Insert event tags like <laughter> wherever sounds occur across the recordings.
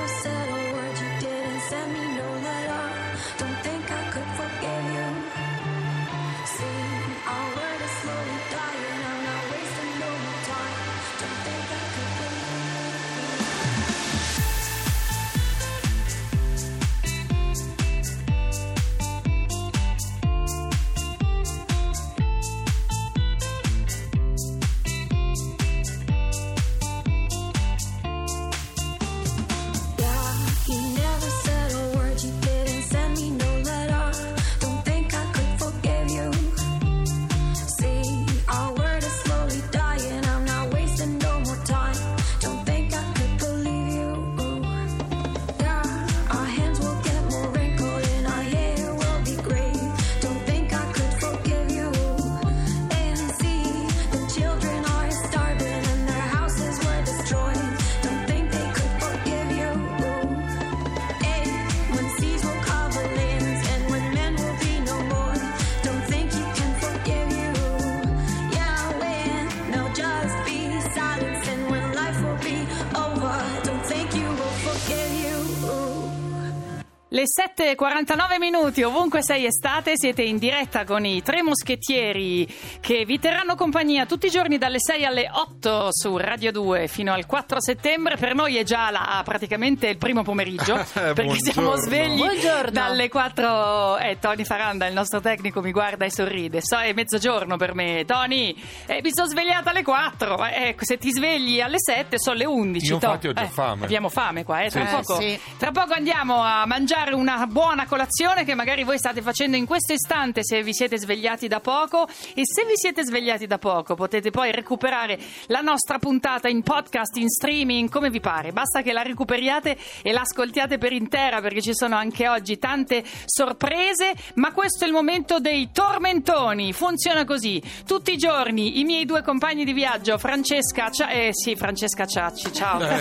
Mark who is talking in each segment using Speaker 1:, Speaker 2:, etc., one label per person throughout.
Speaker 1: Never said
Speaker 2: Le 7.49 minuti, ovunque sei estate, siete in diretta con i tre moschettieri che vi terranno compagnia tutti i giorni dalle 6 alle 8 su Radio 2 fino al 4 settembre. Per noi è già la, praticamente il primo pomeriggio <laughs> perché siamo svegli
Speaker 3: Buongiorno.
Speaker 2: dalle 4. Eh, Tony Faranda, il nostro tecnico, mi guarda e sorride. So, è mezzogiorno per me. Tony, eh, mi sono svegliata alle 4. Eh, se ti svegli alle 7 sono le 11.
Speaker 4: Io
Speaker 2: to.
Speaker 4: infatti ho già
Speaker 2: Eh,
Speaker 4: fame.
Speaker 2: Abbiamo fame qua, eh, tra,
Speaker 4: Sì,
Speaker 2: poco,
Speaker 3: sì.
Speaker 2: tra poco andiamo a mangiare una buona colazione che magari voi state facendo in questo istante se vi siete svegliati da poco e se vi siete svegliati da poco potete poi recuperare la nostra puntata in podcast, in streaming, come vi pare. Basta che la recuperiate e la ascoltiate per intera perché ci sono anche oggi tante sorprese, ma questo è il momento dei tormentoni. Funziona così. Tutti i giorni i miei due compagni di viaggio, Francesca, Cia- eh sì, Francesca Ciacci, ciao.
Speaker 4: Eh.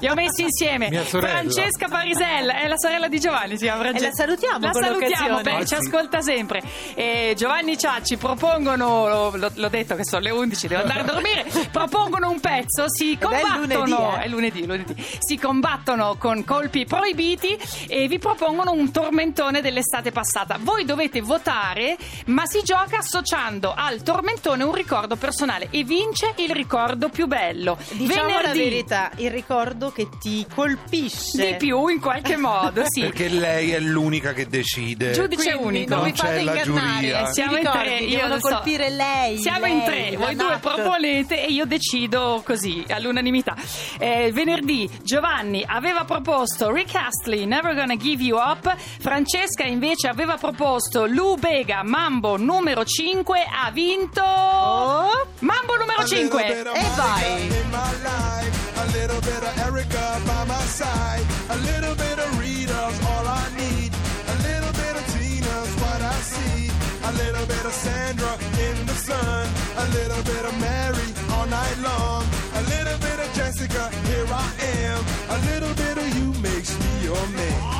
Speaker 2: Li ho messi insieme. Francesca Parisella è la sorella di Giovanni. Giovanni si chiama.
Speaker 3: E la salutiamo
Speaker 2: La
Speaker 3: con
Speaker 2: salutiamo, beh, ci ascolta sempre. Eh, Giovanni Ciacci propongono, l'ho, l'ho detto che sono le 11, devo andare a dormire, propongono un pezzo, si
Speaker 3: Ed è
Speaker 2: combattono,
Speaker 3: lunedì, eh.
Speaker 2: è lunedì, lunedì, si combattono con colpi proibiti e vi propongono un tormentone dell'estate passata. Voi dovete votare, ma si gioca associando al tormentone un ricordo personale e vince il ricordo più bello.
Speaker 3: Diciamo la
Speaker 2: Venerdì
Speaker 3: verità, il ricordo che ti colpisce.
Speaker 2: di più in qualche modo, sì.
Speaker 4: Perché lei è l'unica che decide.
Speaker 2: Giudice
Speaker 3: Quindi
Speaker 2: unico.
Speaker 3: Non vi
Speaker 4: Non
Speaker 3: fate
Speaker 4: c'è la
Speaker 3: ingannare.
Speaker 4: giuria.
Speaker 3: Si
Speaker 2: Siamo in tre, io
Speaker 3: devono
Speaker 2: lo so.
Speaker 3: colpire lei.
Speaker 2: Siamo
Speaker 3: lei,
Speaker 2: in tre, voi due
Speaker 3: Nat.
Speaker 2: proponete e io decido così, all'unanimità. Eh, venerdì Giovanni aveva proposto Rick Astley, Never Gonna Give You Up. Francesca invece aveva proposto Lou Bega, Mambo numero 5. Ha vinto
Speaker 3: Oh.
Speaker 2: Mambo numero 5.
Speaker 3: E vai.
Speaker 5: Makes me.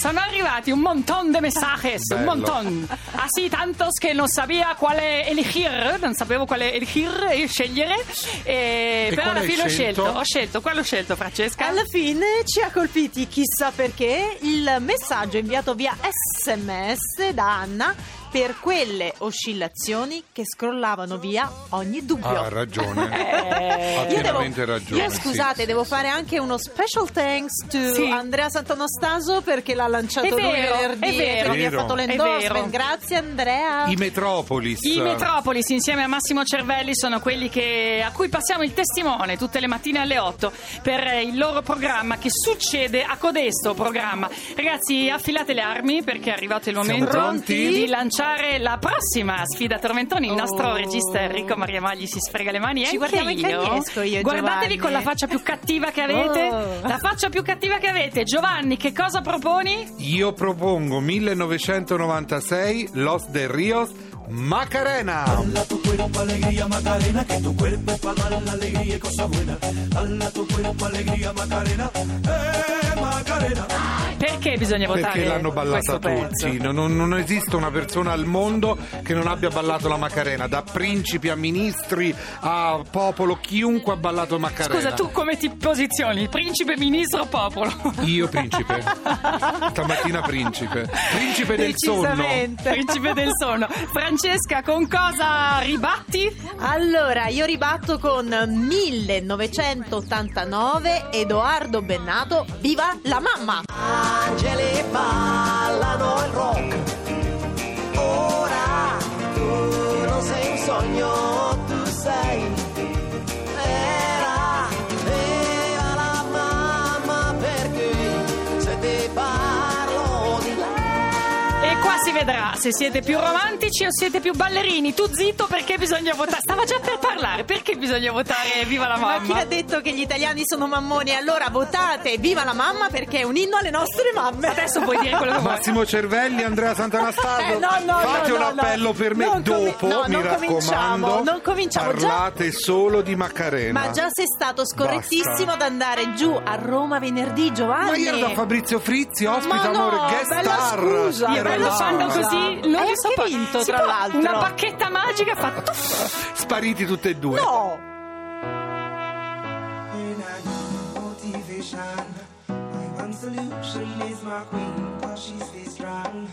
Speaker 2: Sono arrivati un montón de mensajes, un
Speaker 4: Bello.
Speaker 2: montón. Así tantos che non sabia quale elegir, non sapevo quale elegir e scegliere. E
Speaker 4: E
Speaker 2: però alla
Speaker 4: hai
Speaker 2: fine ho
Speaker 4: scelto?
Speaker 2: scelto, ho scelto, quale ho scelto Francesca?
Speaker 3: Alla fine ci ha colpiti chissà perché il messaggio inviato via sms da Anna per quelle oscillazioni che scrollavano via ogni dubbio.
Speaker 4: Ah, ha ragione. <laughs>
Speaker 2: Eh,
Speaker 4: ha
Speaker 3: Io, devo,
Speaker 4: pienamente ragione.
Speaker 3: io
Speaker 4: sì.
Speaker 3: scusate, devo fare anche uno special thanks to
Speaker 2: Sì.
Speaker 3: Andrea Sant'Anastaso perché l'ha lanciato
Speaker 2: È
Speaker 3: lui
Speaker 2: vero,
Speaker 3: venerdì
Speaker 2: è vero.
Speaker 3: perché mi ha fatto l'endorsement. Grazie Andrea.
Speaker 4: I Metropolis.
Speaker 2: I Metropolis insieme a Massimo Cervelli sono quelli che- a cui passiamo il testimone tutte le mattine alle 8 per eh, il loro programma che succede a codesto programma. Ragazzi, affilate le armi perché è arrivato il momento di lanciare la prossima sfida Tormentoni. Il nostro
Speaker 3: Oh.
Speaker 2: regista Enrico Maria Magli si sfrega le mani
Speaker 3: Ci
Speaker 2: e anche
Speaker 3: guardiamo
Speaker 2: io.
Speaker 3: cagnesco io
Speaker 2: Guardatevi
Speaker 3: Giovanni.
Speaker 2: con la faccia più cattiva che avete.
Speaker 3: Oh.
Speaker 2: La faccia più cattiva che avete. Giovanni, che cosa proponi?
Speaker 4: Io propongo 1996 Los de Rios Macarena.
Speaker 6: Dala tu cuerpo alegría Macarena, que tu cuerpo es para dar la alegría y cosa buena. Dala tu cuerpo alegría Macarena, eh Macarena.
Speaker 2: Perché bisogna votare
Speaker 4: Perché l'hanno ballata tutti. Non, non- non esiste una persona al mondo che non abbia ballato la Macarena, da principi a ministri a popolo, chiunque ha ballato Macarena.
Speaker 2: Scusa, tu come ti posizioni? Principe, ministro, popolo?
Speaker 4: Io principe. <laughs> Stamattina principe. Principe del sonno.
Speaker 2: Principe del sonno. Francesca, con cosa ribatti?
Speaker 3: Allora, io ribatto con 1989 Edoardo Bennato, viva la mamma!
Speaker 6: Angeli ballano il rock. Ora tu non sei un sogno, tu sei.
Speaker 2: Vedrà se siete più romantici o siete più ballerini. Tu zitto perché bisogna votare. Stava già per parlare. Perché bisogna votare Viva la
Speaker 3: Ma chi
Speaker 2: mamma?
Speaker 3: ha detto che gli italiani sono mammoni? Allora votate viva la mamma perché è un inno alle nostre mamme.
Speaker 2: Adesso puoi dire quello che vuoi.
Speaker 4: Massimo Cervelli, Andrea Sant'Anastaso. <laughs>
Speaker 3: Eh, no, no,
Speaker 4: Fate
Speaker 3: no,
Speaker 4: un
Speaker 3: no,
Speaker 4: appello
Speaker 3: no.
Speaker 4: per me
Speaker 3: Non
Speaker 4: dopo,
Speaker 3: no,
Speaker 4: mi
Speaker 3: non cominciamo,
Speaker 4: raccomando.
Speaker 3: non cominciamo, già-
Speaker 4: Parlate solo di Macarena.
Speaker 3: Ma già sei stato scorrettissimo
Speaker 4: Basta.
Speaker 3: ad andare giù a Roma venerdì, Giovanni.
Speaker 4: Ma io ero da Fabrizio Frizzi, ospite amore, guest
Speaker 3: bella
Speaker 4: star.
Speaker 3: scusa,
Speaker 4: Ero
Speaker 2: Io
Speaker 3: bella
Speaker 2: bello
Speaker 4: là.
Speaker 2: Così. Non
Speaker 3: anche
Speaker 2: so
Speaker 3: vinto,
Speaker 2: si
Speaker 3: tra
Speaker 2: può-
Speaker 3: l'altro.
Speaker 2: Una bacchetta magica fa tuff.
Speaker 4: Spariti tutte e due.
Speaker 3: No!
Speaker 7: Motivation, my one solution is my queen, cause she stays strong.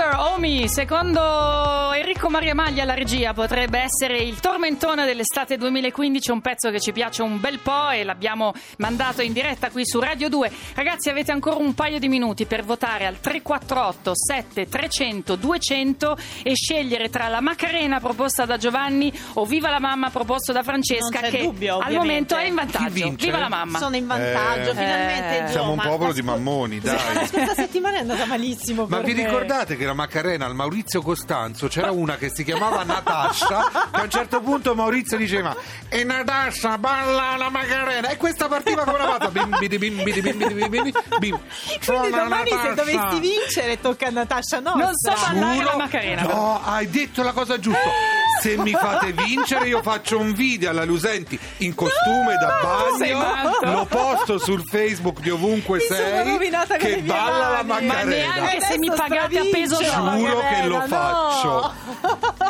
Speaker 7: Cheerleader
Speaker 2: Omi, secondo Enrico Maria Maglia la regia potrebbe essere il tormentone dell'estate 2015, un pezzo che ci piace un bel po' e l'abbiamo mandato in diretta qui su Radio 2. Ragazzi avete ancora un paio di minuti per votare al 348 7 300 200 e scegliere tra la Macarena proposta da Giovanni o Viva la mamma proposto da Francesca che
Speaker 3: dubbio,
Speaker 2: al momento è in vantaggio. Viva la mamma.
Speaker 3: Sono in vantaggio,
Speaker 4: Eh,
Speaker 3: finalmente. Gio,
Speaker 4: Siamo un popolo di mammoni,
Speaker 3: La
Speaker 4: dai.
Speaker 3: scorsa settimana è andata malissimo
Speaker 4: Ma vi
Speaker 3: me.
Speaker 4: ricordate che la Macarena al Maurizio Costanzo c'era una che si chiamava Natascia che a un certo punto Maurizio diceva e Natascia balla la Macarena e questa partiva come una pazza bim bim bidi bim bidi bim bidi bim
Speaker 3: Quindi domani se dovessi vincere tocca a Natascia Nostra.
Speaker 2: Non so ballare
Speaker 4: Giuro-
Speaker 2: la Macarena.
Speaker 4: No, hai detto la cosa giusta. Se mi fate vincere, io faccio un video alla Lusenti in costume da bagno. Lo posto sul Facebook di ovunque
Speaker 3: Mi
Speaker 4: sei. Che balla la
Speaker 3: mani.
Speaker 2: Ma
Speaker 4: Macarena.
Speaker 2: neanche se mi pagate a peso
Speaker 3: la
Speaker 4: Giuro che lo
Speaker 3: no.
Speaker 4: faccio.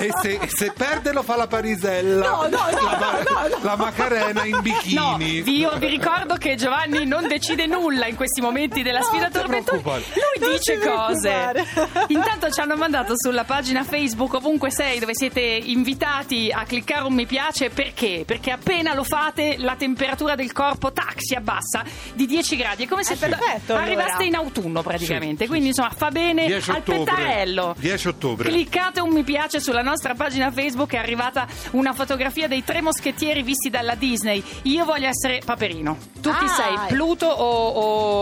Speaker 4: E se, se perde lo fa la Parisella.
Speaker 3: No, no, no,
Speaker 4: la, ma-
Speaker 3: no, no.
Speaker 4: la Macarena in
Speaker 2: No,
Speaker 4: bikini.
Speaker 2: io vi ricordo che Giovanni non decide nulla in questi momenti della sfida tormentone.
Speaker 4: preoccupare.
Speaker 2: Lui
Speaker 3: Non
Speaker 2: dice cose. Intanto ci hanno mandato sulla pagina Facebook ovunque sei, dove siete invitati a cliccare un mi piace. Perché? Perché appena lo fate la temperatura del corpo tac si abbassa di 10 gradi. È come se
Speaker 3: perfetto, allora.
Speaker 2: arrivaste in autunno praticamente.
Speaker 4: Sì,
Speaker 2: Quindi insomma fa bene
Speaker 4: 10
Speaker 2: al
Speaker 4: ottobre.
Speaker 2: pettarello.
Speaker 4: 10 ottobre.
Speaker 2: Cliccate un mi piace sulla nostra pagina Facebook, è arrivata una fotografia dei tre moschettieri visti dalla Disney. Io voglio essere Paperino. Tu chi
Speaker 3: Ah.
Speaker 2: sei? Pluto o,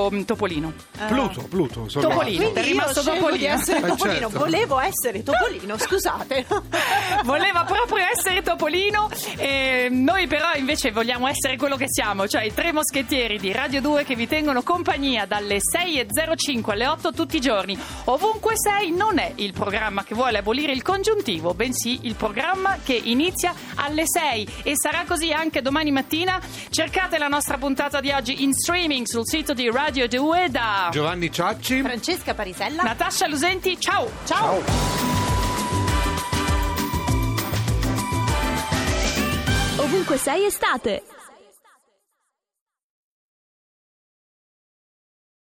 Speaker 2: o, mm, Topolino?
Speaker 4: Pluto, Pluto. sono-
Speaker 2: Topolino.
Speaker 3: Quindi
Speaker 2: È rimasto Topolino.
Speaker 3: di essere
Speaker 4: Eh,
Speaker 3: Topolino.
Speaker 4: certo.
Speaker 3: Volevo essere Topolino, scusate. <laughs> <laughs>
Speaker 2: voleva proprio essere Topolino e noi però invece vogliamo essere quello che siamo, cioè i tre moschettieri di Radio 2 che vi tengono compagnia dalle 6.05 alle 8 tutti i giorni. Ovunque sei non è il programma che vuole abolire il congiuntivo, bensì il programma che inizia alle 6 e sarà così anche domani mattina. Cercate la nostra puntata di oggi in streaming sul sito di Radio 2 da
Speaker 4: Giovanni Ciacci,
Speaker 3: Francesca Parisella,
Speaker 2: Natascia Lusenti. Ciao.
Speaker 3: Ciao.
Speaker 8: ciao. 5-6 estate.